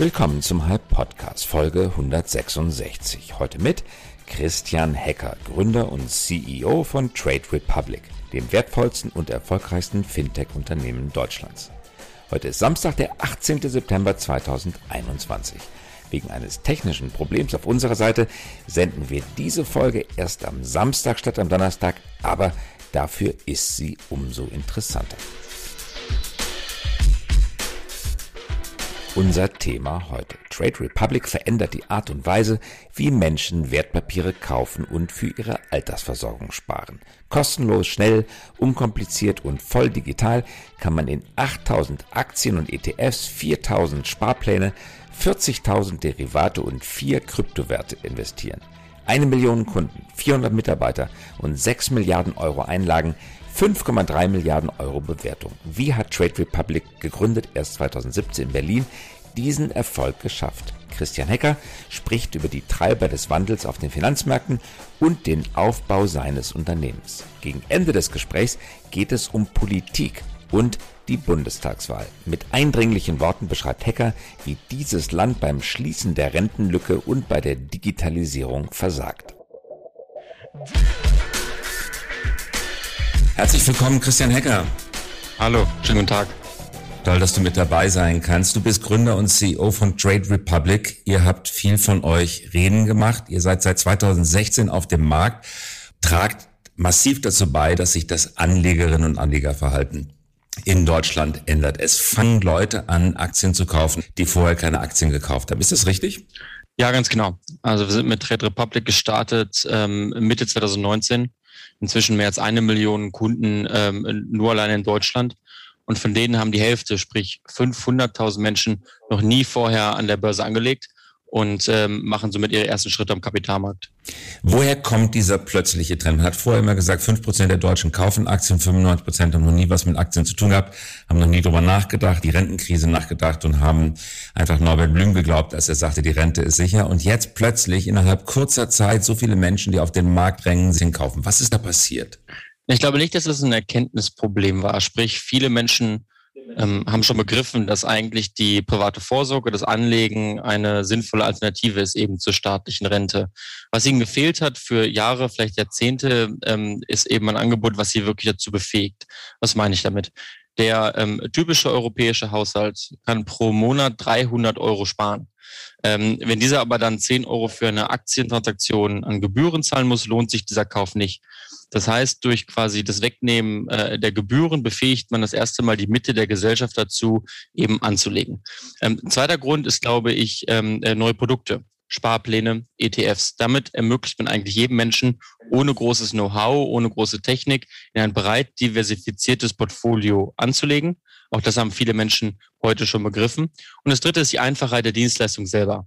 Willkommen zum Hype Podcast Folge 166. Heute mit Christian Hecker, Gründer und CEO von Trade Republic, dem wertvollsten und erfolgreichsten Fintech-Unternehmen Deutschlands. Heute ist Samstag, der 18. September 2021. Wegen eines technischen Problems auf unserer Seite senden wir diese Folge erst am Samstag statt am Donnerstag, aber dafür ist sie umso interessanter. Unser Thema heute. Trade Republic verändert die Art und Weise, wie Menschen Wertpapiere kaufen und für ihre Altersversorgung sparen. Kostenlos, schnell, unkompliziert und voll digital kann man in 8000 Aktien und ETFs, 4000 Sparpläne, 40.000 Derivate und vier Kryptowerte investieren. Eine Million Kunden, 400 Mitarbeiter und 6 Milliarden Euro Einlagen 5,3 Milliarden Euro Bewertung. Wie hat Trade Republic, gegründet erst 2017 in Berlin, diesen Erfolg geschafft? Christian Hecker spricht über die Treiber des Wandels auf den Finanzmärkten und den Aufbau seines Unternehmens. Gegen Ende des Gesprächs geht es um Politik und die Bundestagswahl. Mit eindringlichen Worten beschreibt Hecker, wie dieses Land beim Schließen der Rentenlücke und bei der Digitalisierung versagt. Herzlich willkommen, Christian Hecker. Hallo, schönen guten Tag. Toll, dass du mit dabei sein kannst. Du bist Gründer und CEO von Trade Republic. Ihr habt viel von euch reden gemacht. Ihr seid seit 2016 auf dem Markt, tragt massiv dazu bei, dass sich das Anlegerinnen und Anlegerverhalten in Deutschland ändert. Es fangen Leute an, Aktien zu kaufen, die vorher keine Aktien gekauft haben. Ist das richtig? Ja, ganz genau. Also wir sind mit Trade Republic gestartet ähm, Mitte 2019 inzwischen mehr als eine Million Kunden ähm, nur allein in Deutschland. Und von denen haben die Hälfte, sprich 500.000 Menschen, noch nie vorher an der Börse angelegt und ähm, machen somit ihre ersten Schritte am Kapitalmarkt. Woher kommt dieser plötzliche Trend? Man hat vorher immer gesagt, fünf Prozent der Deutschen kaufen Aktien, 95 Prozent haben noch nie was mit Aktien zu tun gehabt, haben noch nie drüber nachgedacht, die Rentenkrise nachgedacht und haben einfach Norbert Blüm geglaubt, als er sagte, die Rente ist sicher. Und jetzt plötzlich innerhalb kurzer Zeit so viele Menschen, die auf den Markt drängen, sind kaufen. Was ist da passiert? Ich glaube nicht, dass es ein Erkenntnisproblem war. Sprich, viele Menschen ähm, haben schon begriffen, dass eigentlich die private Vorsorge, das Anlegen eine sinnvolle Alternative ist eben zur staatlichen Rente. Was ihnen gefehlt hat für Jahre, vielleicht Jahrzehnte, ähm, ist eben ein Angebot, was sie wirklich dazu befähigt. Was meine ich damit? Der ähm, typische europäische Haushalt kann pro Monat 300 Euro sparen. Ähm, wenn dieser aber dann 10 Euro für eine Aktientransaktion an Gebühren zahlen muss, lohnt sich dieser Kauf nicht. Das heißt, durch quasi das Wegnehmen äh, der Gebühren befähigt man das erste Mal die Mitte der Gesellschaft dazu, eben anzulegen. Ähm, zweiter Grund ist, glaube ich, ähm, äh, neue Produkte. Sparpläne, ETFs. Damit ermöglicht man eigentlich jedem Menschen ohne großes Know-how, ohne große Technik in ein breit diversifiziertes Portfolio anzulegen. Auch das haben viele Menschen heute schon begriffen. Und das dritte ist die Einfachheit der Dienstleistung selber.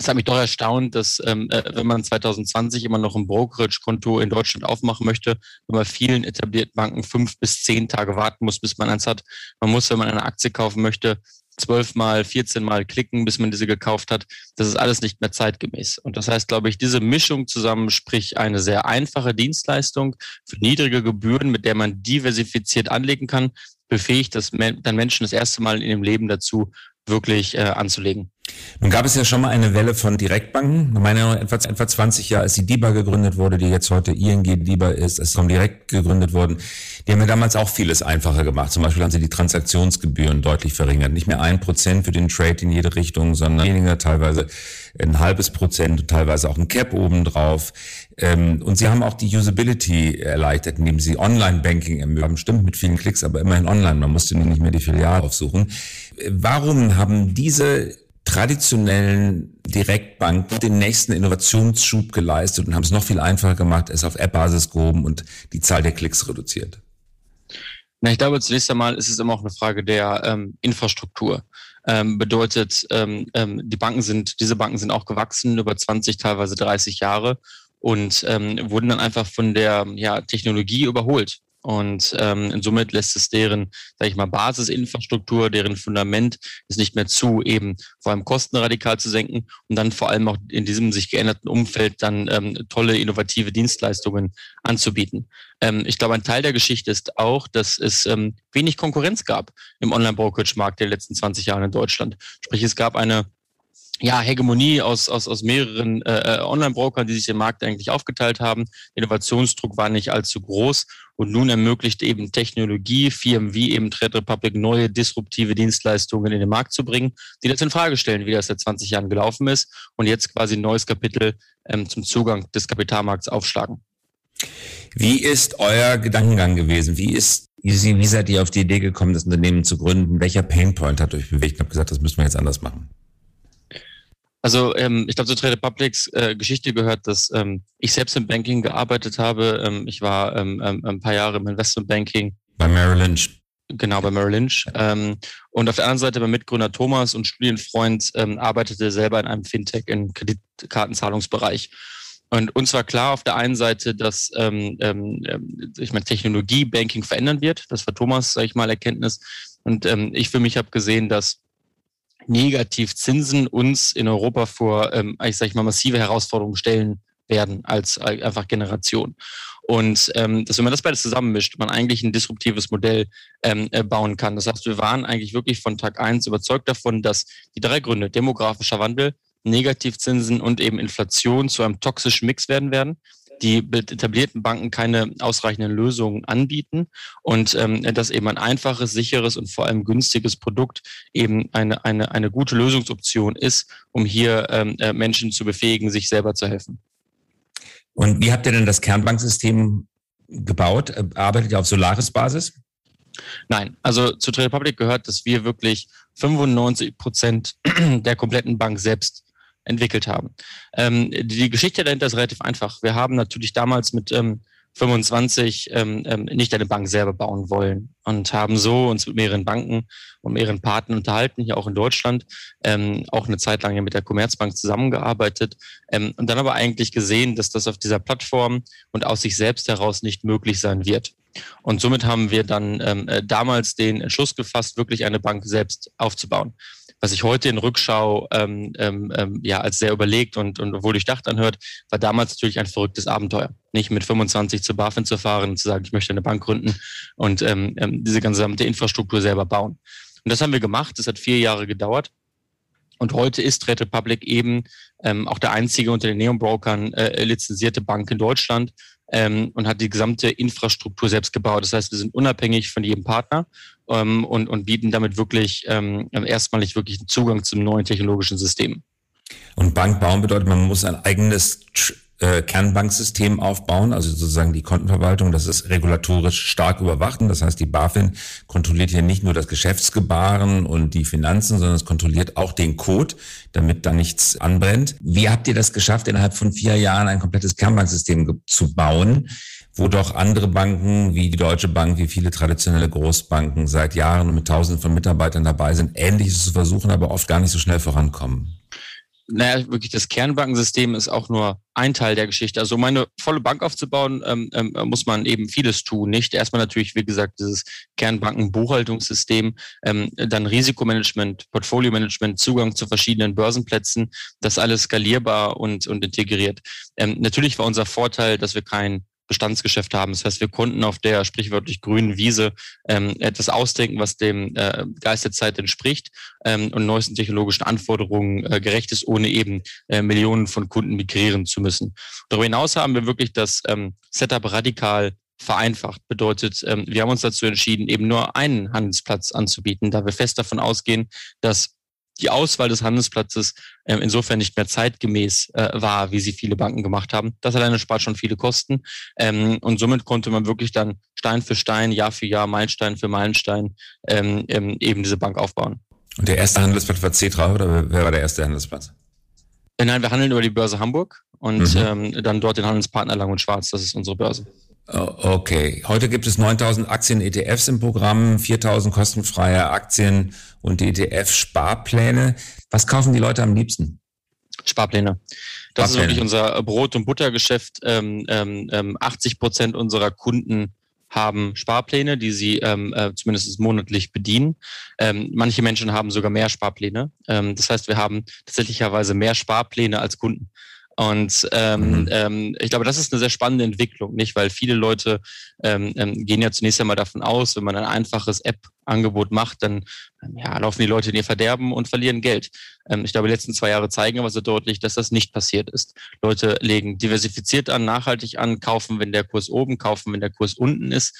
Es hat mich doch erstaunt, dass ähm, äh, wenn man 2020 immer noch ein Brokerage-Konto in Deutschland aufmachen möchte, wenn man vielen etablierten Banken fünf bis zehn Tage warten muss, bis man eins hat. Man muss, wenn man eine Aktie kaufen möchte, zwölfmal, 14 Mal klicken, bis man diese gekauft hat. Das ist alles nicht mehr zeitgemäß. Und das heißt, glaube ich, diese Mischung zusammen, sprich eine sehr einfache Dienstleistung für niedrige Gebühren, mit der man diversifiziert anlegen kann, befähigt das dann Menschen das erste Mal in ihrem Leben dazu, wirklich äh, anzulegen. Nun gab es ja schon mal eine Welle von Direktbanken. Ich meine, etwa, etwa 20 Jahre, als die DIBA gegründet wurde, die jetzt heute ING DIBA ist, ist direkt gegründet worden. Die haben ja damals auch vieles einfacher gemacht. Zum Beispiel haben sie die Transaktionsgebühren deutlich verringert. Nicht mehr ein Prozent für den Trade in jede Richtung, sondern weniger, teilweise ein halbes Prozent, teilweise auch ein Cap obendrauf. Ähm, und sie haben auch die Usability erleichtert, indem sie Online-Banking ermöglichen. Stimmt, mit vielen Klicks, aber immerhin online. Man musste nicht mehr die Filiale aufsuchen. Warum haben diese traditionellen Direktbanken den nächsten Innovationsschub geleistet und haben es noch viel einfacher gemacht, es auf App-Basis gehoben und die Zahl der Klicks reduziert? Na, ich glaube, zunächst einmal ist es immer auch eine Frage der ähm, Infrastruktur. Ähm, bedeutet, ähm, ähm, die Banken sind, diese Banken sind auch gewachsen über 20, teilweise 30 Jahre und ähm, wurden dann einfach von der ja, Technologie überholt. Und ähm, somit lässt es deren, sage ich mal, Basisinfrastruktur, deren Fundament ist nicht mehr zu, eben vor allem Kosten radikal zu senken und dann vor allem auch in diesem sich geänderten Umfeld dann ähm, tolle, innovative Dienstleistungen anzubieten. Ähm, ich glaube, ein Teil der Geschichte ist auch, dass es ähm, wenig Konkurrenz gab im Online-Brokerage-Markt der letzten 20 Jahre in Deutschland. Sprich, es gab eine ja, Hegemonie aus, aus, aus mehreren äh, äh, Online-Brokern, die sich den Markt eigentlich aufgeteilt haben. Innovationsdruck war nicht allzu groß und nun ermöglicht eben Technologie, Firmen wie eben Trade Republic neue disruptive Dienstleistungen in den Markt zu bringen, die das in Frage stellen, wie das seit 20 Jahren gelaufen ist und jetzt quasi ein neues Kapitel ähm, zum Zugang des Kapitalmarkts aufschlagen. Wie ist euer Gedankengang gewesen? Wie ist wie, wie seid ihr auf die Idee gekommen, das Unternehmen zu gründen? Welcher Painpoint hat euch bewegt und habt gesagt, das müssen wir jetzt anders machen? Also ähm, ich glaube, zu Trade Republics äh, Geschichte gehört, dass ähm, ich selbst im Banking gearbeitet habe. Ähm, ich war ähm, ähm, ein paar Jahre im Investment Banking. Bei Merrill Lynch. Genau, bei Merrill Lynch. Ähm, und auf der anderen Seite mein Mitgründer Thomas und Studienfreund ähm, arbeitete selber in einem Fintech im Kreditkartenzahlungsbereich. Und uns war klar auf der einen Seite, dass ähm, ähm, ich meine Technologie Banking verändern wird. Das war Thomas, sage ich mal, Erkenntnis. Und ähm, ich für mich habe gesehen, dass Negativzinsen uns in Europa vor, ähm, ich sage mal, massive Herausforderungen stellen werden als äh, einfach Generation. Und ähm, dass wenn man das beides zusammenmischt, man eigentlich ein disruptives Modell ähm, äh, bauen kann. Das heißt, wir waren eigentlich wirklich von Tag eins überzeugt davon, dass die drei Gründe, demografischer Wandel, Negativzinsen und eben Inflation zu einem toxischen Mix werden werden die etablierten Banken keine ausreichenden Lösungen anbieten und ähm, dass eben ein einfaches, sicheres und vor allem günstiges Produkt eben eine, eine, eine gute Lösungsoption ist, um hier ähm, äh, Menschen zu befähigen, sich selber zu helfen. Und wie habt ihr denn das Kernbanksystem gebaut? Äh, arbeitet ihr auf Solaris-Basis? Nein, also zu Trade Republic gehört, dass wir wirklich 95 Prozent der kompletten Bank selbst entwickelt haben. Ähm, die Geschichte dahinter ist relativ einfach. Wir haben natürlich damals mit ähm, 25 ähm, ähm, nicht eine Bank selber bauen wollen und haben so uns mit mehreren Banken und mehreren Partnern unterhalten, hier auch in Deutschland, ähm, auch eine Zeit lang mit der Commerzbank zusammengearbeitet ähm, und dann aber eigentlich gesehen, dass das auf dieser Plattform und aus sich selbst heraus nicht möglich sein wird. Und somit haben wir dann ähm, äh, damals den Entschluss gefasst, wirklich eine Bank selbst aufzubauen was sich heute in Rückschau ähm, ähm, ähm, ja als sehr überlegt und, und wohl durchdacht anhört, war damals natürlich ein verrücktes Abenteuer. Nicht mit 25 zur BaFin zu fahren und zu sagen, ich möchte eine Bank gründen und ähm, ähm, diese gesamte Infrastruktur selber bauen. Und das haben wir gemacht. Das hat vier Jahre gedauert. Und heute ist Trade Republic eben ähm, auch der einzige unter den Neon-Brokern äh, lizenzierte Bank in Deutschland ähm, und hat die gesamte Infrastruktur selbst gebaut. Das heißt, wir sind unabhängig von jedem Partner ähm, und, und bieten damit wirklich ähm, erstmalig wirklich Zugang zum neuen technologischen System. Und Bank bauen bedeutet, man muss ein eigenes äh, Kernbanksystem aufbauen, also sozusagen die Kontenverwaltung, das ist regulatorisch stark überwacht. Und das heißt, die BaFin kontrolliert hier nicht nur das Geschäftsgebaren und die Finanzen, sondern es kontrolliert auch den Code, damit da nichts anbrennt. Wie habt ihr das geschafft, innerhalb von vier Jahren ein komplettes Kernbanksystem zu bauen? wo doch andere Banken wie die Deutsche Bank, wie viele traditionelle Großbanken seit Jahren und mit Tausenden von Mitarbeitern dabei sind, Ähnliches zu versuchen, aber oft gar nicht so schnell vorankommen naja, wirklich das Kernbankensystem ist auch nur ein Teil der Geschichte. Also um eine volle Bank aufzubauen, ähm, ähm, muss man eben vieles tun. Nicht erstmal natürlich, wie gesagt, dieses Kernbankenbuchhaltungssystem, ähm, dann Risikomanagement, Portfolio-Management, Zugang zu verschiedenen Börsenplätzen, das alles skalierbar und, und integriert. Ähm, natürlich war unser Vorteil, dass wir kein Bestandsgeschäft haben. Das heißt, wir konnten auf der sprichwörtlich grünen Wiese ähm, etwas ausdenken, was dem äh, Geist der Zeit entspricht ähm, und neuesten technologischen Anforderungen äh, gerecht ist, ohne eben äh, Millionen von Kunden migrieren zu müssen. Darüber hinaus haben wir wirklich das ähm, Setup radikal vereinfacht. Bedeutet, ähm, wir haben uns dazu entschieden, eben nur einen Handelsplatz anzubieten, da wir fest davon ausgehen, dass die Auswahl des Handelsplatzes äh, insofern nicht mehr zeitgemäß äh, war, wie sie viele Banken gemacht haben. Das alleine spart schon viele Kosten. Ähm, und somit konnte man wirklich dann Stein für Stein, Jahr für Jahr, Meilenstein für Meilenstein ähm, ähm, eben diese Bank aufbauen. Und der erste Handelsplatz war Cetra oder wer war der erste Handelsplatz? Äh, nein, wir handeln über die Börse Hamburg und mhm. ähm, dann dort den Handelspartner Lang und Schwarz. Das ist unsere Börse. Oh, okay. Heute gibt es 9000 Aktien-ETFs im Programm, 4000 kostenfreie Aktien und ETF-Sparpläne. Was kaufen die Leute am liebsten? Sparpläne. Das Sparpläne. ist wirklich unser Brot- und Buttergeschäft. Ähm, ähm, 80 ähm, Prozent unserer Kunden haben Sparpläne, die sie ähm, äh, zumindest monatlich bedienen. Ähm, manche Menschen haben sogar mehr Sparpläne. Ähm, das heißt, wir haben tatsächlicherweise mehr Sparpläne als Kunden. Und ähm, mhm. ähm, ich glaube, das ist eine sehr spannende Entwicklung, nicht? Weil viele Leute ähm, ähm, gehen ja zunächst einmal davon aus, wenn man ein einfaches App-Angebot macht, dann ähm, ja, laufen die Leute in ihr Verderben und verlieren Geld. Ähm, ich glaube, die letzten zwei Jahre zeigen aber so deutlich, dass das nicht passiert ist. Leute legen diversifiziert an, nachhaltig an, kaufen, wenn der Kurs oben, kaufen, wenn der Kurs unten ist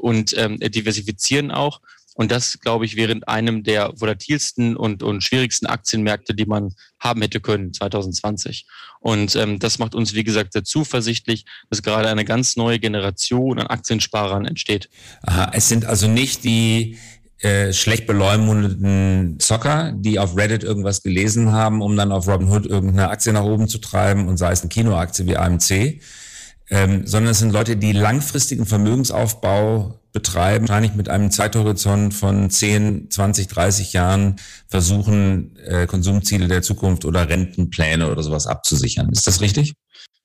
und diversifizieren auch. Und das, glaube ich, während einem der volatilsten und, und schwierigsten Aktienmärkte, die man haben hätte können, 2020. Und ähm, das macht uns, wie gesagt, sehr zuversichtlich, dass gerade eine ganz neue Generation an Aktiensparern entsteht. Aha, es sind also nicht die äh, schlecht beleumundeten Zocker, die auf Reddit irgendwas gelesen haben, um dann auf Robinhood irgendeine Aktie nach oben zu treiben und sei es eine Kinoaktie wie AMC, ähm, sondern es sind Leute, die langfristigen Vermögensaufbau betreiben, wahrscheinlich mit einem Zeithorizont von 10, 20, 30 Jahren versuchen, äh, Konsumziele der Zukunft oder Rentenpläne oder sowas abzusichern. Ist das richtig?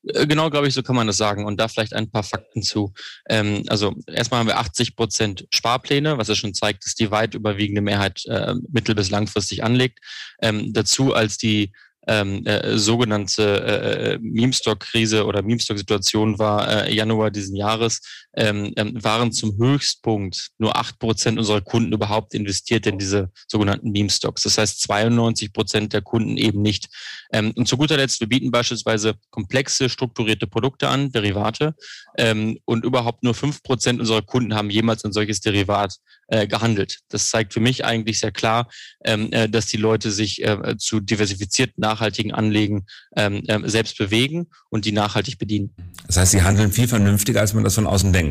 Äh, genau, glaube ich, so kann man das sagen. Und da vielleicht ein paar Fakten zu. Ähm, also erstmal haben wir 80 Prozent Sparpläne, was ja schon zeigt, dass die weit überwiegende Mehrheit äh, mittel- bis langfristig anlegt. Ähm, dazu als die ähm, äh, sogenannte äh, äh, Meme-Stock-Krise oder Meme-Stock-Situation war äh, Januar diesen Jahres, ähm, ähm, waren zum Höchstpunkt nur acht Prozent unserer Kunden überhaupt investiert in diese sogenannten Meme-Stocks. Das heißt 92 Prozent der Kunden eben nicht. Ähm, und zu guter Letzt, wir bieten beispielsweise komplexe, strukturierte Produkte an, Derivate, ähm, und überhaupt nur fünf Prozent unserer Kunden haben jemals ein solches Derivat äh, gehandelt. Das zeigt für mich eigentlich sehr klar, ähm, äh, dass die Leute sich äh, zu diversifizierten, nachhaltigen Anlegen ähm, äh, selbst bewegen und die nachhaltig bedienen. Das heißt, sie handeln viel vernünftiger, als man das von außen denkt.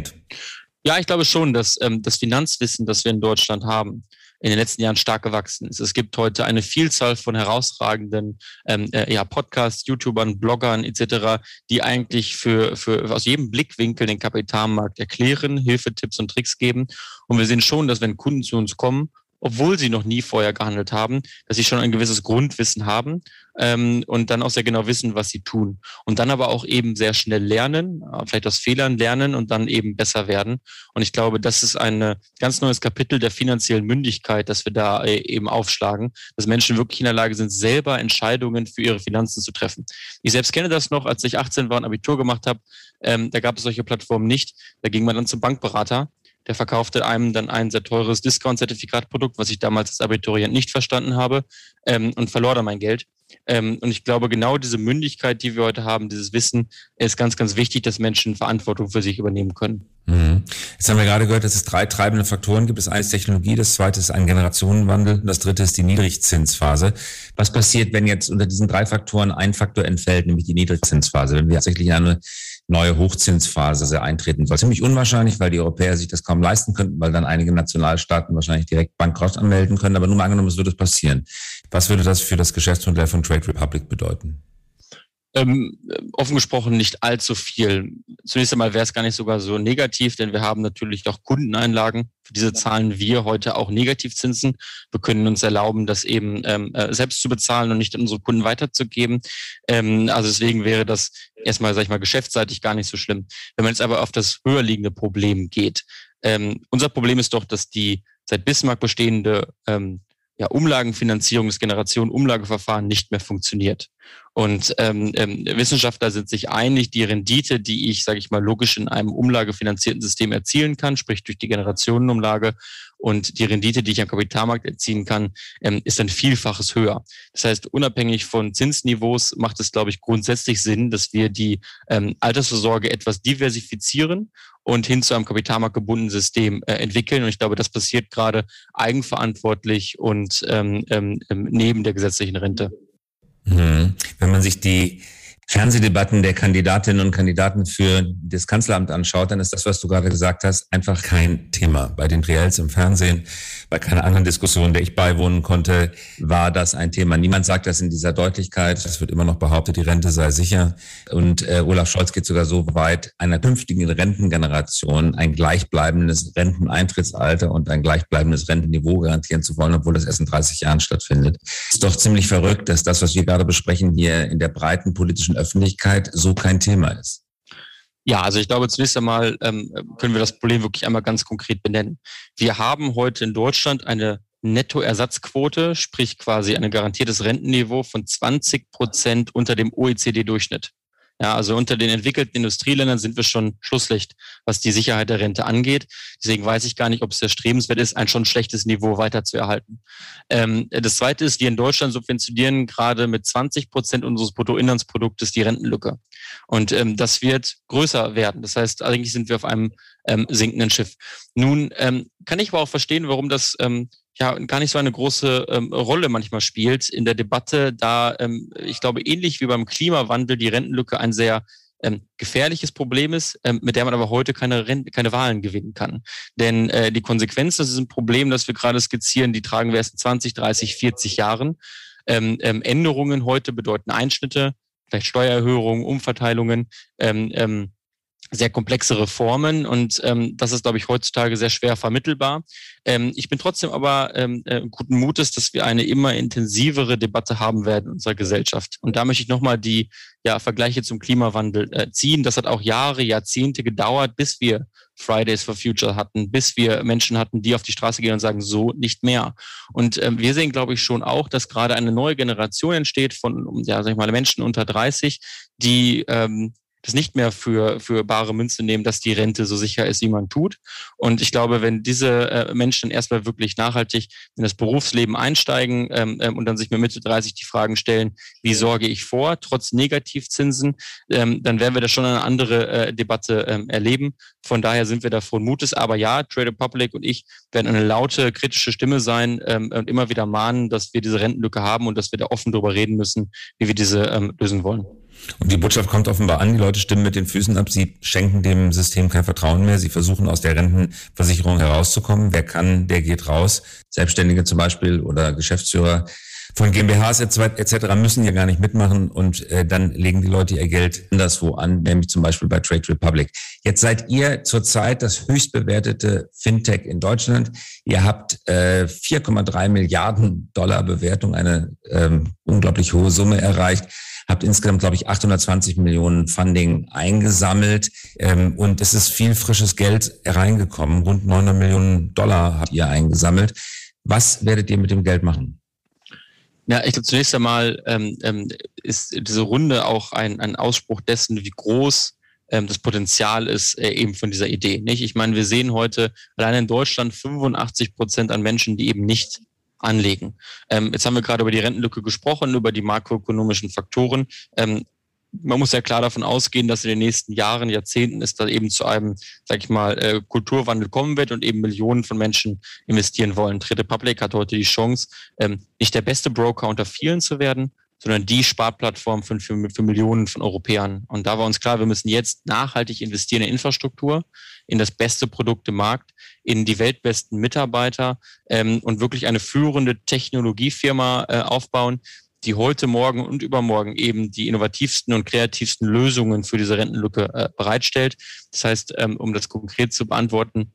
Ja, ich glaube schon, dass ähm, das Finanzwissen, das wir in Deutschland haben, in den letzten Jahren stark gewachsen ist. Es gibt heute eine Vielzahl von herausragenden ähm, äh, ja, Podcasts, YouTubern, Bloggern etc., die eigentlich für, für aus jedem Blickwinkel den Kapitalmarkt erklären, Hilfetipps und Tricks geben. Und wir sehen schon, dass wenn Kunden zu uns kommen obwohl sie noch nie vorher gehandelt haben, dass sie schon ein gewisses Grundwissen haben ähm, und dann auch sehr genau wissen, was sie tun. Und dann aber auch eben sehr schnell lernen, äh, vielleicht aus Fehlern lernen und dann eben besser werden. Und ich glaube, das ist ein ganz neues Kapitel der finanziellen Mündigkeit, dass wir da äh, eben aufschlagen, dass Menschen wirklich in der Lage sind, selber Entscheidungen für ihre Finanzen zu treffen. Ich selbst kenne das noch, als ich 18 war und Abitur gemacht habe. Ähm, da gab es solche Plattformen nicht. Da ging man dann zum Bankberater der verkaufte einem dann ein sehr teures Discount-Zertifikatprodukt, was ich damals als Abiturient nicht verstanden habe ähm, und verlor dann mein Geld. Ähm, und ich glaube, genau diese Mündigkeit, die wir heute haben, dieses Wissen, ist ganz, ganz wichtig, dass Menschen Verantwortung für sich übernehmen können. Mhm. Jetzt haben wir gerade gehört, dass es drei treibende Faktoren gibt. Das eine ist Technologie, das zweite ist ein Generationenwandel und das dritte ist die Niedrigzinsphase. Was passiert, wenn jetzt unter diesen drei Faktoren ein Faktor entfällt, nämlich die Niedrigzinsphase? Wenn wir tatsächlich eine neue Hochzinsphase eintreten soll. Ziemlich unwahrscheinlich, weil die Europäer sich das kaum leisten könnten, weil dann einige Nationalstaaten wahrscheinlich direkt Bankrott anmelden können. Aber nur mal angenommen, es würde passieren. Was würde das für das Geschäftsmodell von Trade Republic bedeuten? Ähm, offen gesprochen nicht allzu viel. Zunächst einmal wäre es gar nicht sogar so negativ, denn wir haben natürlich auch Kundeneinlagen. Für diese zahlen wir heute auch Negativzinsen. Wir können uns erlauben, das eben ähm, äh, selbst zu bezahlen und nicht an unsere Kunden weiterzugeben. Ähm, also deswegen wäre das erstmal, sag ich mal, geschäftsseitig gar nicht so schlimm. Wenn man jetzt aber auf das höher liegende Problem geht, ähm, unser Problem ist doch, dass die seit Bismarck bestehende ähm, ja, Umlagenfinanzierung, das Generation-Umlageverfahren nicht mehr funktioniert. Und ähm, ähm, Wissenschaftler sind sich einig, die Rendite, die ich, sage ich mal, logisch in einem umlagefinanzierten System erzielen kann, sprich durch die Generationenumlage und die Rendite, die ich am Kapitalmarkt erzielen kann, ähm, ist ein Vielfaches höher. Das heißt, unabhängig von Zinsniveaus macht es, glaube ich, grundsätzlich Sinn, dass wir die ähm, Altersvorsorge etwas diversifizieren und hin zu einem kapitalmarktgebundenen System äh, entwickeln. Und ich glaube, das passiert gerade eigenverantwortlich und ähm, ähm, neben der gesetzlichen Rente. Mhm. Wenn man sich die Fernsehdebatten der Kandidatinnen und Kandidaten für das Kanzleramt anschaut, dann ist das, was du gerade gesagt hast, einfach kein Thema. Bei den Triels im Fernsehen, bei keiner anderen Diskussion, der ich beiwohnen konnte, war das ein Thema. Niemand sagt das in dieser Deutlichkeit. Es wird immer noch behauptet, die Rente sei sicher. Und äh, Olaf Scholz geht sogar so weit, einer künftigen Rentengeneration ein gleichbleibendes Renteneintrittsalter und ein gleichbleibendes Rentenniveau garantieren zu wollen, obwohl das erst in 30 Jahren stattfindet. Ist doch ziemlich verrückt, dass das, was wir gerade besprechen, hier in der breiten politischen Öffentlichkeit so kein Thema ist. Ja, also ich glaube, zunächst einmal ähm, können wir das Problem wirklich einmal ganz konkret benennen. Wir haben heute in Deutschland eine Nettoersatzquote, sprich quasi ein garantiertes Rentenniveau von 20 Prozent unter dem OECD-Durchschnitt. Ja, also unter den entwickelten Industrieländern sind wir schon Schlusslicht, was die Sicherheit der Rente angeht. Deswegen weiß ich gar nicht, ob es erstrebenswert ist, ein schon schlechtes Niveau weiter zu erhalten. Ähm, das Zweite ist, wir in Deutschland subventionieren gerade mit 20 Prozent unseres Bruttoinlandsproduktes die Rentenlücke. Und ähm, das wird größer werden. Das heißt, eigentlich sind wir auf einem ähm, sinkenden Schiff. Nun ähm, kann ich aber auch verstehen, warum das ähm, ja gar nicht so eine große ähm, Rolle manchmal spielt in der Debatte, da ähm, ich glaube, ähnlich wie beim Klimawandel die Rentenlücke ein sehr ähm, gefährliches Problem ist, ähm, mit der man aber heute keine, Rente, keine Wahlen gewinnen kann. Denn äh, die Konsequenzen das ist ein Problem, das wir gerade skizzieren, die tragen wir erst in 20, 30, 40 Jahren. Ähm, ähm, Änderungen heute bedeuten Einschnitte, vielleicht Steuererhöhungen, Umverteilungen. Ähm, ähm, sehr komplexe Reformen und ähm, das ist, glaube ich, heutzutage sehr schwer vermittelbar. Ähm, ich bin trotzdem aber ähm, äh, guten Mutes, dass wir eine immer intensivere Debatte haben werden in unserer Gesellschaft. Und da möchte ich nochmal die ja, Vergleiche zum Klimawandel äh, ziehen. Das hat auch Jahre, Jahrzehnte gedauert, bis wir Fridays for Future hatten, bis wir Menschen hatten, die auf die Straße gehen und sagen, so nicht mehr. Und ähm, wir sehen, glaube ich, schon auch, dass gerade eine neue Generation entsteht von, ja, sag ich mal, Menschen unter 30, die ähm, das nicht mehr für, für bare Münze nehmen, dass die Rente so sicher ist, wie man tut. Und ich glaube, wenn diese äh, Menschen erstmal wirklich nachhaltig in das Berufsleben einsteigen ähm, ähm, und dann sich mit Mitte 30 die Fragen stellen, wie sorge ich vor, trotz Negativzinsen, ähm, dann werden wir da schon eine andere äh, Debatte ähm, erleben. Von daher sind wir da frohen Mutes. Aber ja, Trade Republic und ich werden eine laute, kritische Stimme sein ähm, und immer wieder mahnen, dass wir diese Rentenlücke haben und dass wir da offen darüber reden müssen, wie wir diese ähm, lösen wollen. Und die Botschaft kommt offenbar an, die Leute stimmen mit den Füßen ab, sie schenken dem System kein Vertrauen mehr, sie versuchen aus der Rentenversicherung herauszukommen. Wer kann, der geht raus. Selbstständige zum Beispiel oder Geschäftsführer von GmbHs etc. müssen ja gar nicht mitmachen und äh, dann legen die Leute ihr Geld anderswo an, nämlich zum Beispiel bei Trade Republic. Jetzt seid ihr zurzeit das höchst bewertete Fintech in Deutschland. Ihr habt äh, 4,3 Milliarden Dollar Bewertung, eine ähm, unglaublich hohe Summe erreicht habt insgesamt, glaube ich, 820 Millionen Funding eingesammelt ähm, und es ist viel frisches Geld reingekommen. Rund 900 Millionen Dollar habt ihr eingesammelt. Was werdet ihr mit dem Geld machen? Ja, ich glaube, zunächst einmal ähm, ähm, ist diese Runde auch ein, ein Ausspruch dessen, wie groß ähm, das Potenzial ist äh, eben von dieser Idee. Nicht? Ich meine, wir sehen heute allein in Deutschland 85 Prozent an Menschen, die eben nicht anlegen. Ähm, jetzt haben wir gerade über die Rentenlücke gesprochen, über die makroökonomischen Faktoren. Ähm, man muss ja klar davon ausgehen, dass in den nächsten Jahren, Jahrzehnten es da eben zu einem, sag ich mal, äh, Kulturwandel kommen wird und eben Millionen von Menschen investieren wollen. Trade Public hat heute die Chance, ähm, nicht der beste Broker unter vielen zu werden, sondern die Sparplattform für, für, für Millionen von Europäern. Und da war uns klar, wir müssen jetzt nachhaltig investieren in Infrastruktur, in das beste Produkt im Markt, in die weltbesten Mitarbeiter ähm, und wirklich eine führende Technologiefirma äh, aufbauen, die heute, morgen und übermorgen eben die innovativsten und kreativsten Lösungen für diese Rentenlücke äh, bereitstellt. Das heißt, ähm, um das konkret zu beantworten,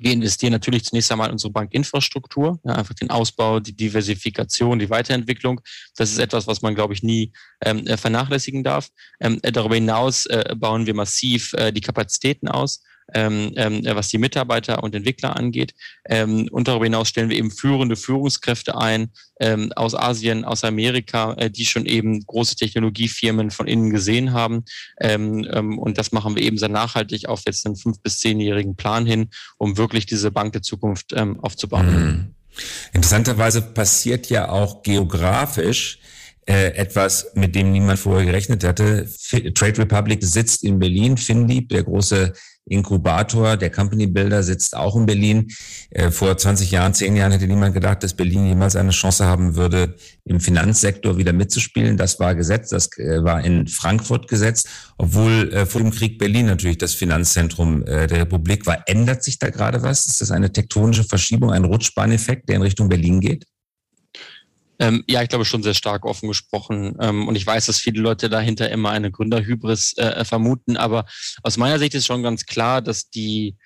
wir investieren natürlich zunächst einmal in unsere Bankinfrastruktur, ja, einfach den Ausbau, die Diversifikation, die Weiterentwicklung. Das ist etwas, was man, glaube ich, nie ähm, äh, vernachlässigen darf. Ähm, äh, darüber hinaus äh, bauen wir massiv äh, die Kapazitäten aus ähm, ähm, was die Mitarbeiter und Entwickler angeht. Ähm, und darüber hinaus stellen wir eben führende Führungskräfte ein ähm, aus Asien, aus Amerika, äh, die schon eben große Technologiefirmen von innen gesehen haben. Ähm, ähm, und das machen wir eben sehr nachhaltig auf jetzt einen fünf- bis zehnjährigen Plan hin, um wirklich diese Bank der Zukunft aufzubauen. Mhm. Interessanterweise passiert ja auch geografisch äh, etwas, mit dem niemand vorher gerechnet hatte. Trade Republic sitzt in Berlin. Finlieb, der große Inkubator, der Company Builder sitzt auch in Berlin. Äh, vor 20 Jahren, 10 Jahren hätte niemand gedacht, dass Berlin jemals eine Chance haben würde, im Finanzsektor wieder mitzuspielen. Das war gesetzt, das äh, war in Frankfurt gesetzt, obwohl vor dem Krieg Berlin natürlich das Finanzzentrum der Republik war. Ändert sich da gerade was? Ist das eine tektonische Verschiebung, ein Rutschbahneffekt, der in Richtung Berlin geht? Ähm, ja, ich glaube schon sehr stark offen gesprochen. Ähm, und ich weiß, dass viele Leute dahinter immer eine Gründerhybris äh, vermuten. Aber aus meiner Sicht ist schon ganz klar, dass die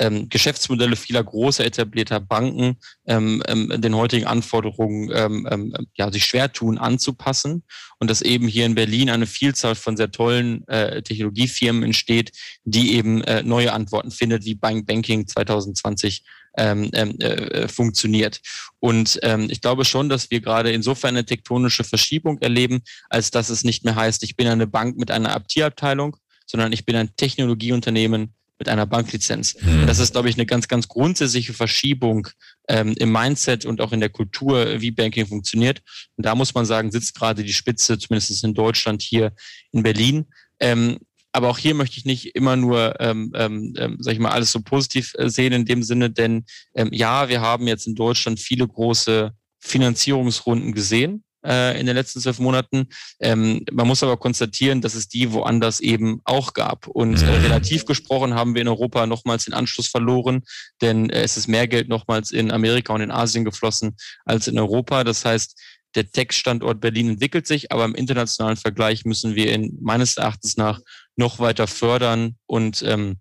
ähm, Geschäftsmodelle vieler großer etablierter Banken ähm, ähm, den heutigen Anforderungen ähm, ähm, ja, sich schwer tun anzupassen und dass eben hier in Berlin eine Vielzahl von sehr tollen äh, Technologiefirmen entsteht, die eben äh, neue Antworten findet, wie Bank Banking 2020 ähm, ähm, äh, funktioniert. Und ähm, ich glaube schon, dass wir gerade insofern eine tektonische Verschiebung erleben, als dass es nicht mehr heißt, ich bin eine Bank mit einer IT-Abteilung, sondern ich bin ein Technologieunternehmen mit einer Banklizenz. Mhm. Das ist, glaube ich, eine ganz, ganz grundsätzliche Verschiebung ähm, im Mindset und auch in der Kultur, wie Banking funktioniert. Und da muss man sagen, sitzt gerade die Spitze, zumindest in Deutschland, hier in Berlin. Ähm, aber auch hier möchte ich nicht immer nur, ähm, ähm, ähm, sag ich mal, alles so positiv äh, sehen in dem Sinne, denn ähm, ja, wir haben jetzt in Deutschland viele große Finanzierungsrunden gesehen äh, in den letzten zwölf Monaten. Ähm, man muss aber konstatieren, dass es die woanders eben auch gab. Und äh, mhm. relativ gesprochen haben wir in Europa nochmals den Anschluss verloren, denn äh, es ist mehr Geld nochmals in Amerika und in Asien geflossen als in Europa. Das heißt, der Tech-Standort Berlin entwickelt sich, aber im internationalen Vergleich müssen wir ihn meines Erachtens nach noch weiter fördern und ähm,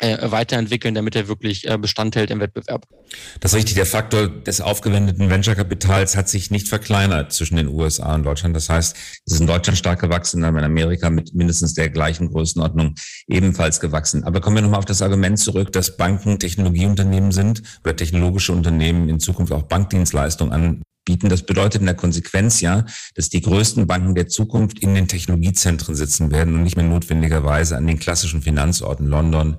äh, weiterentwickeln, damit er wirklich äh, Bestand hält im Wettbewerb. Das ist richtig. Der Faktor des aufgewendeten Venture-Kapitals hat sich nicht verkleinert zwischen den USA und Deutschland. Das heißt, es ist in Deutschland stark gewachsen, aber in Amerika mit mindestens der gleichen Größenordnung ebenfalls gewachsen. Aber kommen wir nochmal auf das Argument zurück, dass Banken Technologieunternehmen sind oder technologische Unternehmen in Zukunft auch Bankdienstleistungen an bieten. Das bedeutet in der Konsequenz ja, dass die größten Banken der Zukunft in den Technologiezentren sitzen werden und nicht mehr notwendigerweise an den klassischen Finanzorten London,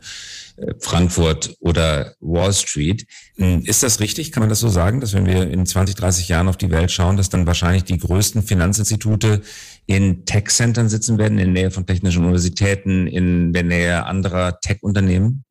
äh, Frankfurt oder Wall Street. Hm, ist das richtig? Kann man das so sagen, dass wenn wir in 20, 30 Jahren auf die Welt schauen, dass dann wahrscheinlich die größten Finanzinstitute in Tech-Centern sitzen werden, in der Nähe von technischen Universitäten, in der Nähe anderer Tech-Unternehmen?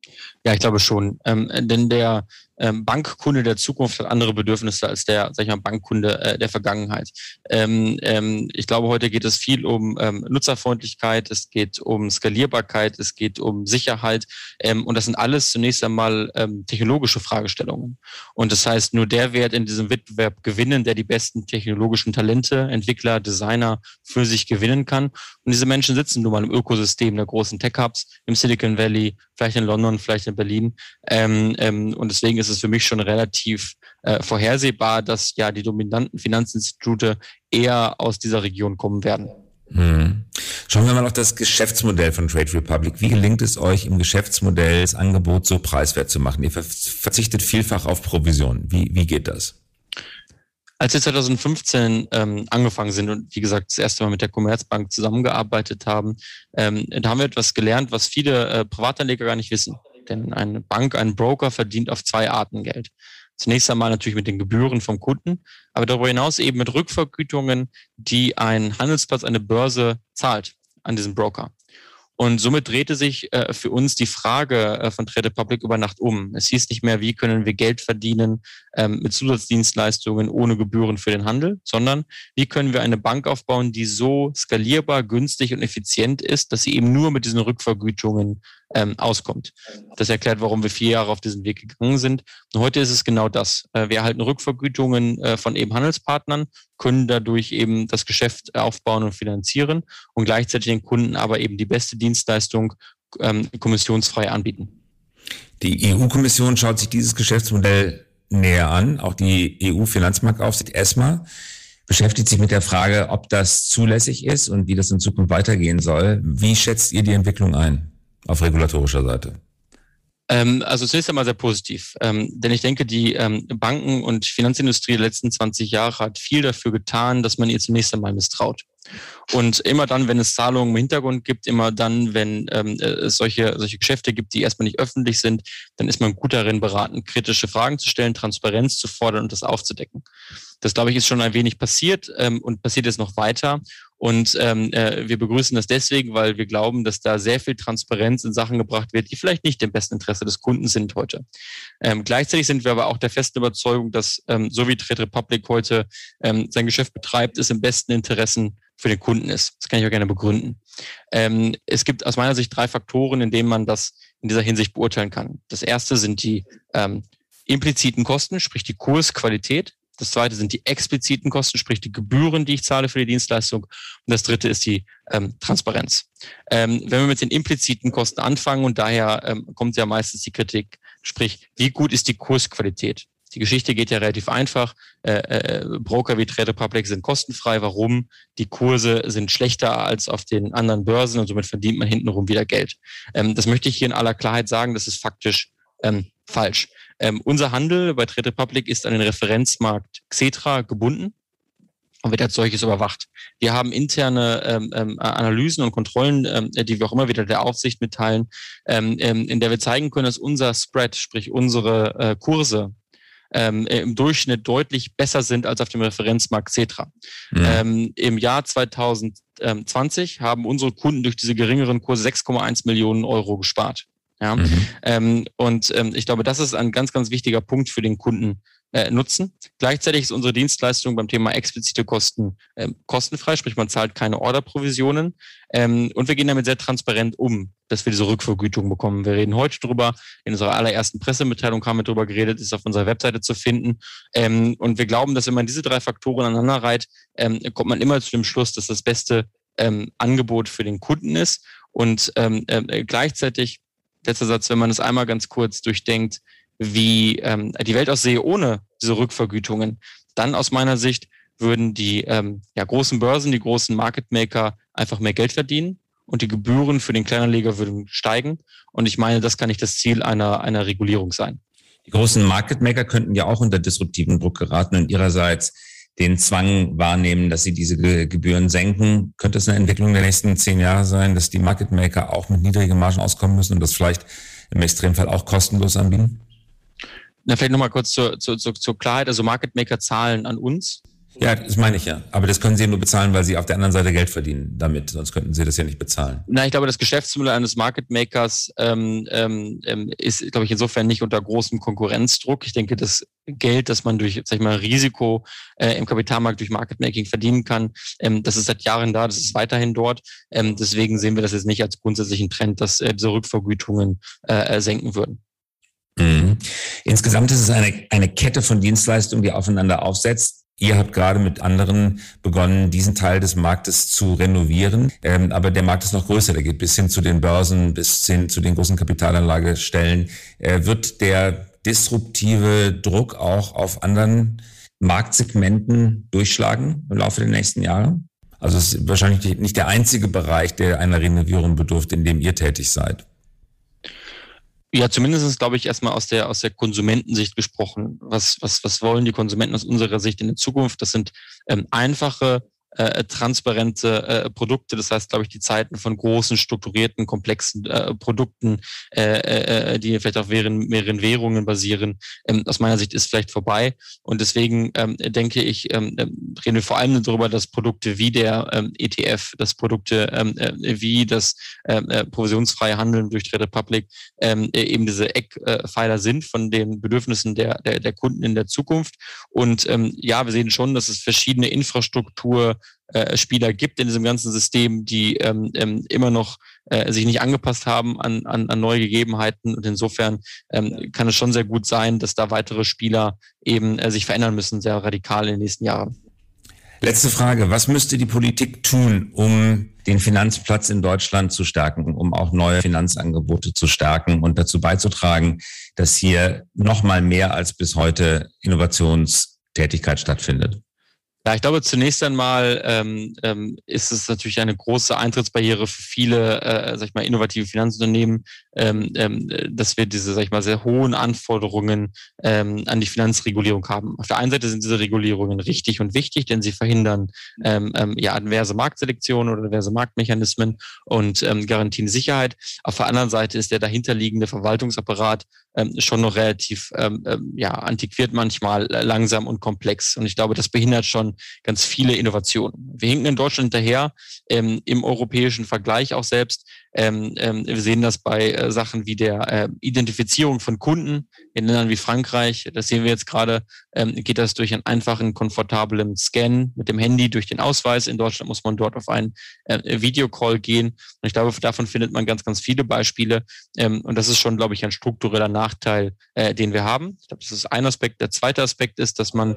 Ja, ich glaube schon. Ähm, denn der ähm, Bankkunde der Zukunft hat andere Bedürfnisse als der, sag ich mal, Bankkunde äh, der Vergangenheit. Ähm, ähm, ich glaube, heute geht es viel um ähm, Nutzerfreundlichkeit, es geht um Skalierbarkeit, es geht um Sicherheit ähm, und das sind alles zunächst einmal ähm, technologische Fragestellungen. Und das heißt, nur der wird in diesem Wettbewerb gewinnen, der die besten technologischen Talente, Entwickler, Designer für sich gewinnen kann. Und diese Menschen sitzen nun mal im Ökosystem der großen Tech-Hubs, im Silicon Valley, vielleicht in London, vielleicht in Berlin. Ähm, ähm, und deswegen ist es für mich schon relativ äh, vorhersehbar, dass ja die dominanten Finanzinstitute eher aus dieser Region kommen werden. Hm. Schauen wir mal auf das Geschäftsmodell von Trade Republic. Wie gelingt es euch im Geschäftsmodell das Angebot so preiswert zu machen? Ihr verzichtet vielfach auf Provision. Wie, wie geht das? Als wir 2015 ähm, angefangen sind und wie gesagt das erste Mal mit der Commerzbank zusammengearbeitet haben, ähm, da haben wir etwas gelernt, was viele äh, Privatanleger gar nicht wissen. Denn eine Bank, ein Broker verdient auf zwei Arten Geld. Zunächst einmal natürlich mit den Gebühren vom Kunden, aber darüber hinaus eben mit Rückvergütungen, die ein Handelsplatz, eine Börse zahlt an diesen Broker. Und somit drehte sich äh, für uns die Frage äh, von Trade Public über Nacht um. Es hieß nicht mehr, wie können wir Geld verdienen ähm, mit Zusatzdienstleistungen ohne Gebühren für den Handel, sondern wie können wir eine Bank aufbauen, die so skalierbar, günstig und effizient ist, dass sie eben nur mit diesen Rückvergütungen ähm, auskommt. Das erklärt, warum wir vier Jahre auf diesen Weg gegangen sind. Und heute ist es genau das. Äh, wir erhalten Rückvergütungen äh, von eben Handelspartnern, können dadurch eben das Geschäft aufbauen und finanzieren und gleichzeitig den Kunden aber eben die beste Dienstleistung ähm, kommissionsfrei anbieten. Die EU-Kommission schaut sich dieses Geschäftsmodell näher an. Auch die EU-Finanzmarktaufsicht ESMA beschäftigt sich mit der Frage, ob das zulässig ist und wie das in Zukunft weitergehen soll. Wie schätzt ihr die Entwicklung ein auf regulatorischer Seite? Ähm, also zunächst einmal sehr positiv, ähm, denn ich denke, die ähm, Banken- und Finanzindustrie der letzten 20 Jahre hat viel dafür getan, dass man ihr zunächst einmal misstraut. Und immer dann, wenn es Zahlungen im Hintergrund gibt, immer dann, wenn ähm, es solche, solche Geschäfte gibt, die erstmal nicht öffentlich sind, dann ist man gut darin beraten, kritische Fragen zu stellen, Transparenz zu fordern und das aufzudecken. Das, glaube ich, ist schon ein wenig passiert und passiert jetzt noch weiter. Und ähm, äh, wir begrüßen das deswegen, weil wir glauben, dass da sehr viel Transparenz in Sachen gebracht wird, die vielleicht nicht im besten Interesse des Kunden sind heute. Ähm, gleichzeitig sind wir aber auch der festen Überzeugung, dass ähm, so wie Trade Republic heute ähm, sein Geschäft betreibt, es im besten Interessen für den Kunden ist. Das kann ich auch gerne begründen. Ähm, es gibt aus meiner Sicht drei Faktoren, in denen man das in dieser Hinsicht beurteilen kann. Das erste sind die ähm, impliziten Kosten, sprich die Kursqualität, Das zweite sind die expliziten Kosten, sprich die Gebühren, die ich zahle für die Dienstleistung. Und das dritte ist die ähm, Transparenz. Ähm, wenn wir mit den impliziten Kosten anfangen, und daher ähm, kommt ja meistens die Kritik, sprich, wie gut ist die Kursqualität? Die Geschichte geht ja relativ einfach. Äh, äh, Broker wie Trade Republic sind kostenfrei. Warum? Die Kurse sind schlechter als auf den anderen Börsen und somit verdient man hintenrum wieder Geld. Ähm, das möchte ich hier in aller Klarheit sagen. Das ist faktisch ähm, falsch. Ähm, unser Handel bei Trade Republic ist an den Referenzmarkt Xetra gebunden und wird als solches überwacht. Wir haben interne ähm, ähm, Analysen und Kontrollen, ähm, die wir auch immer wieder der Aufsicht mitteilen, ähm, ähm in der wir zeigen können, dass unser Spread, sprich unsere äh, Kurse, ähm, im Durchschnitt deutlich besser sind als auf dem Referenzmarkt Cetra. Mhm. Ähm, Im Jahr 2020 haben unsere Kunden durch diese geringeren Kurse 6,1 Millionen Euro gespart. Ja? Mhm. Ähm, und ähm, ich glaube, das ist ein ganz, ganz wichtiger Punkt für den Kunden, äh, nutzen. Gleichzeitig ist unsere Dienstleistung beim Thema explizite Kosten ähm, kostenfrei, sprich man zahlt keine Orderprovisionen ähm, und wir gehen damit sehr transparent um, dass wir diese Rückvergütung bekommen. Wir reden heute drüber, in unserer allerersten Pressemitteilung haben wir drüber geredet, ist auf unserer Webseite zu finden ähm, und wir glauben, dass wenn man diese drei Faktoren aneinander reiht, ähm, kommt man immer zu dem Schluss, dass das beste ähm, Angebot für den Kunden ist und ähm, äh, gleichzeitig letzter Satz, wenn man es einmal ganz kurz durchdenkt, wie ähm, die Welt aussehe ohne diese Rückvergütungen, dann aus meiner Sicht würden die ähm, ja, großen Börsen, die großen Market Maker einfach mehr Geld verdienen und die Gebühren für den Kleinanleger würden steigen. Und ich meine, das kann nicht das Ziel einer, einer Regulierung sein. Die großen Market Maker könnten ja auch unter disruptiven Druck geraten und ihrerseits den Zwang wahrnehmen, dass sie diese Gebühren senken. Könnte es eine Entwicklung der nächsten zehn Jahre sein, dass die Market Maker auch mit niedrigen Margen auskommen müssen und das vielleicht im Extremfall auch kostenlos anbieten? Na, vielleicht nochmal kurz zur, zur, zur, Klarheit. Also Market Maker zahlen an uns. Ja, das meine ich ja. Aber das können Sie nur bezahlen, weil Sie auf der anderen Seite Geld verdienen damit. Sonst könnten Sie das ja nicht bezahlen. Na, ich glaube, das Geschäftsmodell eines Market Makers ähm, ähm, ähm, ist, glaube ich, insofern nicht unter großem Konkurrenzdruck. Ich denke, das Geld, das man durch, sag ich mal, Risiko äh, im Kapitalmarkt durch Market Making verdienen kann, ähm, das ist seit Jahren da, das ist weiterhin dort. Ähm, deswegen sehen wir das jetzt nicht als grundsätzlichen Trend, dass äh, diese Rückvergütungen äh, äh senken würden. Mhm. Insgesamt ist es eine, eine Kette von Dienstleistungen, die aufeinander aufsetzt. Ihr habt gerade mit anderen begonnen, diesen Teil des Marktes zu renovieren. Ähm, aber der Markt ist noch größer. Der geht bis hin zu den Börsen, bis hin zu den großen Kapitalanlagestellen. Äh, wird der disruptive Druck auch auf anderen Marktsegmenten durchschlagen im Laufe der nächsten Jahre? Also es ist wahrscheinlich nicht der einzige Bereich, der einer Renovierung bedurft, in dem ihr tätig seid. Ja, zumindest glaube ich erstmal aus der aus der Konsumentensicht gesprochen. Was was was wollen die Konsumenten aus unserer Sicht in der Zukunft? Das sind ähm, einfache äh, transparente äh, Produkte. Das heißt, glaube ich, die Zeiten von großen, strukturierten, komplexen äh, Produkten, äh, äh, die vielleicht auf mehreren, mehreren Währungen basieren, ähm, aus meiner Sicht ist vielleicht vorbei. Und deswegen ähm, denke ich, ähm, ähm reden wir vor allem darüber, dass Produkte wie der ähm, ETF, dass Produkte ähm, äh, wie das ähm, äh, provisionsfreie Handeln durch Trade Republic ähm, äh, eben diese Eckpfeiler sind von den Bedürfnissen der, der, der Kunden in der Zukunft. Und ähm, ja, wir sehen schon, dass es verschiedene Infrastruktur äh, Spieler gibt in diesem ganzen System, die ähm, ähm, immer noch äh, sich nicht angepasst haben an, an, an neue Gegebenheiten. Und insofern ähm, kann es schon sehr gut sein, dass da weitere Spieler eben äh, sich verändern müssen, sehr radikal in den nächsten Jahren. Letzte Frage. Was müsste die Politik tun, um den Finanzplatz in Deutschland zu stärken, um auch neue Finanzangebote zu stärken und dazu beizutragen, dass hier noch mal mehr als bis heute Innovationstätigkeit stattfindet? Ja, ich glaube, zunächst einmal ähm, ähm, ist es natürlich eine große Eintrittsbarriere für viele, äh, sag ich mal, innovative Finanzunternehmen, ähm, ähm, dass wir diese, sag ich mal, sehr hohen Anforderungen ähm, an die Finanzregulierung haben. Auf der einen Seite sind diese Regulierungen richtig und wichtig, denn sie verhindern ähm, ähm, ja adverse Marktselektion oder adverse Marktmechanismen und ähm, garantieren Sicherheit. Auf der anderen Seite ist der dahinterliegende Verwaltungsapparat ähm, schon noch relativ ähm, ähm ja antiquiert manchmal, äh, langsam und komplex. Und ich glaube, das behindert schon ganz viele Innovationen. Wir hinken in Deutschland hinterher, ähm, im europäischen Vergleich auch selbst. Ähm, ähm, wir sehen das bei äh, Sachen wie der äh, Identifizierung von Kunden in Ländern wie Frankreich. Das sehen wir jetzt gerade. Ähm, geht das durch einen einfachen, komfortablen Scan mit dem Handy durch den Ausweis. In Deutschland muss man dort auf einen äh, Videocall gehen. Und ich glaube, davon findet man ganz, ganz viele Beispiele. Ähm, und das ist schon, glaube ich, ein struktureller Nachteil, äh, den wir haben. Ich glaube, das ist ein Aspekt. Der zweite Aspekt ist, dass man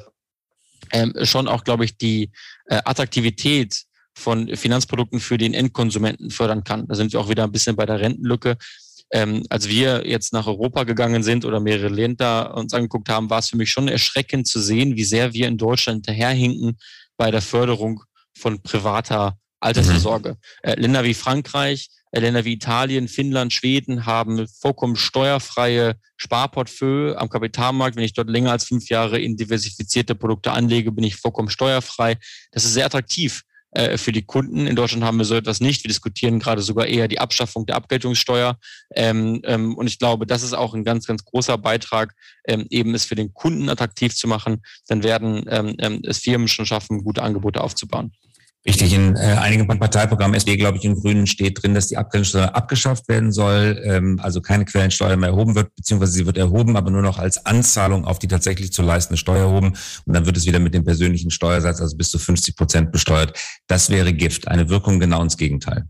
ähm, schon auch, glaube ich, die äh, Attraktivität von Finanzprodukten für den Endkonsumenten fördern kann. Da sind wir auch wieder ein bisschen bei der Rentenlücke. Ähm, als wir jetzt nach Europa gegangen sind oder mehrere Länder uns angeguckt haben, war es für mich schon erschreckend zu sehen, wie sehr wir in Deutschland hinterherhinken bei der Förderung von privater Altersvorsorge. Mhm. Äh, Länder wie Frankreich, Länder wie Italien, Finnland, Schweden haben vollkommen steuerfreie Sparportfolio am Kapitalmarkt. Wenn ich dort länger als fünf Jahre in diversifizierte Produkte anlege, bin ich vollkommen steuerfrei. Das ist sehr attraktiv äh, für die Kunden. In Deutschland haben wir so etwas nicht. Wir diskutieren gerade sogar eher die Abschaffung der Abgeltungssteuer. Ähm, ähm, und ich glaube, das ist auch ein ganz, ganz großer Beitrag, ähm, eben es für den Kunden attraktiv zu machen. Dann werden ähm, ähm, es Firmen schon schaffen, gute Angebote aufzubauen. Richtig, in äh, einigen Parteiprogrammen SD, glaube ich, in Grünen steht drin, dass die Abgeltungssteuer abgeschafft werden soll, ähm, also keine Quellensteuer mehr erhoben wird, beziehungsweise sie wird erhoben, aber nur noch als Anzahlung auf die tatsächlich zu leistende Steuer erhoben. Und dann wird es wieder mit dem persönlichen Steuersatz, also bis zu 50 Prozent besteuert. Das wäre Gift, eine Wirkung genau ins Gegenteil.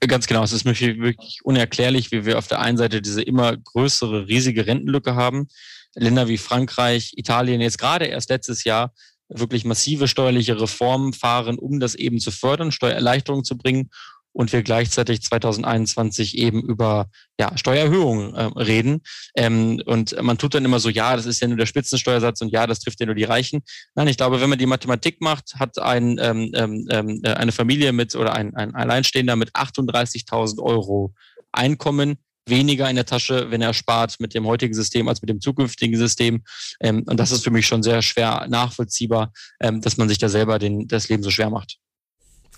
Ganz genau, es ist wirklich unerklärlich, wie wir auf der einen Seite diese immer größere, riesige Rentenlücke haben. Länder wie Frankreich, Italien, jetzt gerade erst letztes Jahr wirklich massive steuerliche Reformen fahren, um das eben zu fördern, Steuererleichterungen zu bringen und wir gleichzeitig 2021 eben über ja, Steuererhöhungen äh, reden. Ähm, und man tut dann immer so, ja, das ist ja nur der Spitzensteuersatz und ja, das trifft ja nur die Reichen. Nein, ich glaube, wenn man die Mathematik macht, hat ein, ähm, ähm, ähm äh, eine Familie mit oder ein, ein Alleinstehender mit 38.000 Euro Einkommen weniger in der Tasche, wenn er spart mit dem heutigen System als mit dem zukünftigen System. Ähm, und das ist für mich schon sehr schwer nachvollziehbar, ähm, dass man sich da selber den, das Leben so schwer macht.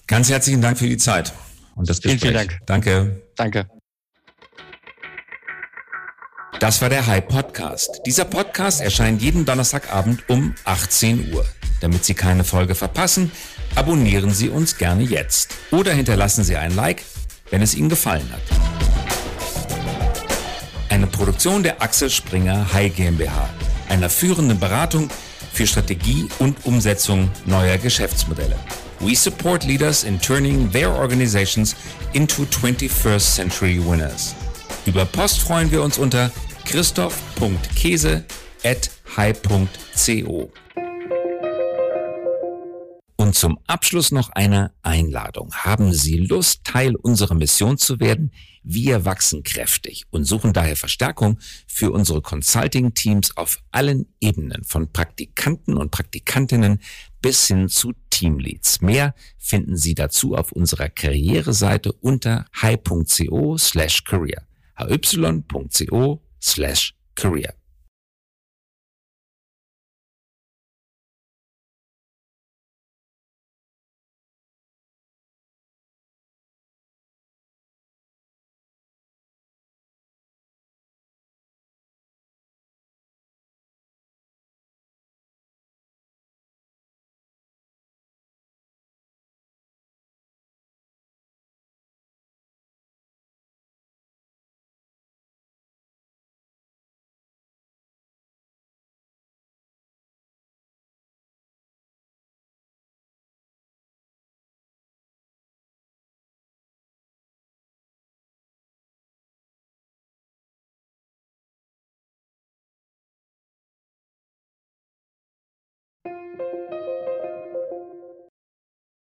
Ganz herzlichen Dank für die Zeit und das Gespräch. Vielen, vielen Dank. Danke. Danke. Das war der High Podcast. Dieser Podcast erscheint jeden Donnerstagabend um 18 Uhr. Damit Sie keine Folge verpassen, abonnieren Sie uns gerne jetzt oder hinterlassen Sie ein Like, wenn es Ihnen gefallen hat. Eine Produktion der Axel Springer High GmbH, einer führenden Beratung für Strategie und Umsetzung neuer Geschäftsmodelle. We support leaders in turning their organizations into 21st century winners. Über Post freuen wir uns unter christoph.käse at high.co. Und zum Abschluss noch eine Einladung. Haben Sie Lust, Teil unserer Mission zu werden? Wir wachsen kräftig und suchen daher Verstärkung für unsere Consulting-Teams auf allen Ebenen, von Praktikanten und Praktikantinnen bis hin zu Teamleads. Mehr finden Sie dazu auf unserer Karriereseite unter hi.co slash career. hy.co slash career.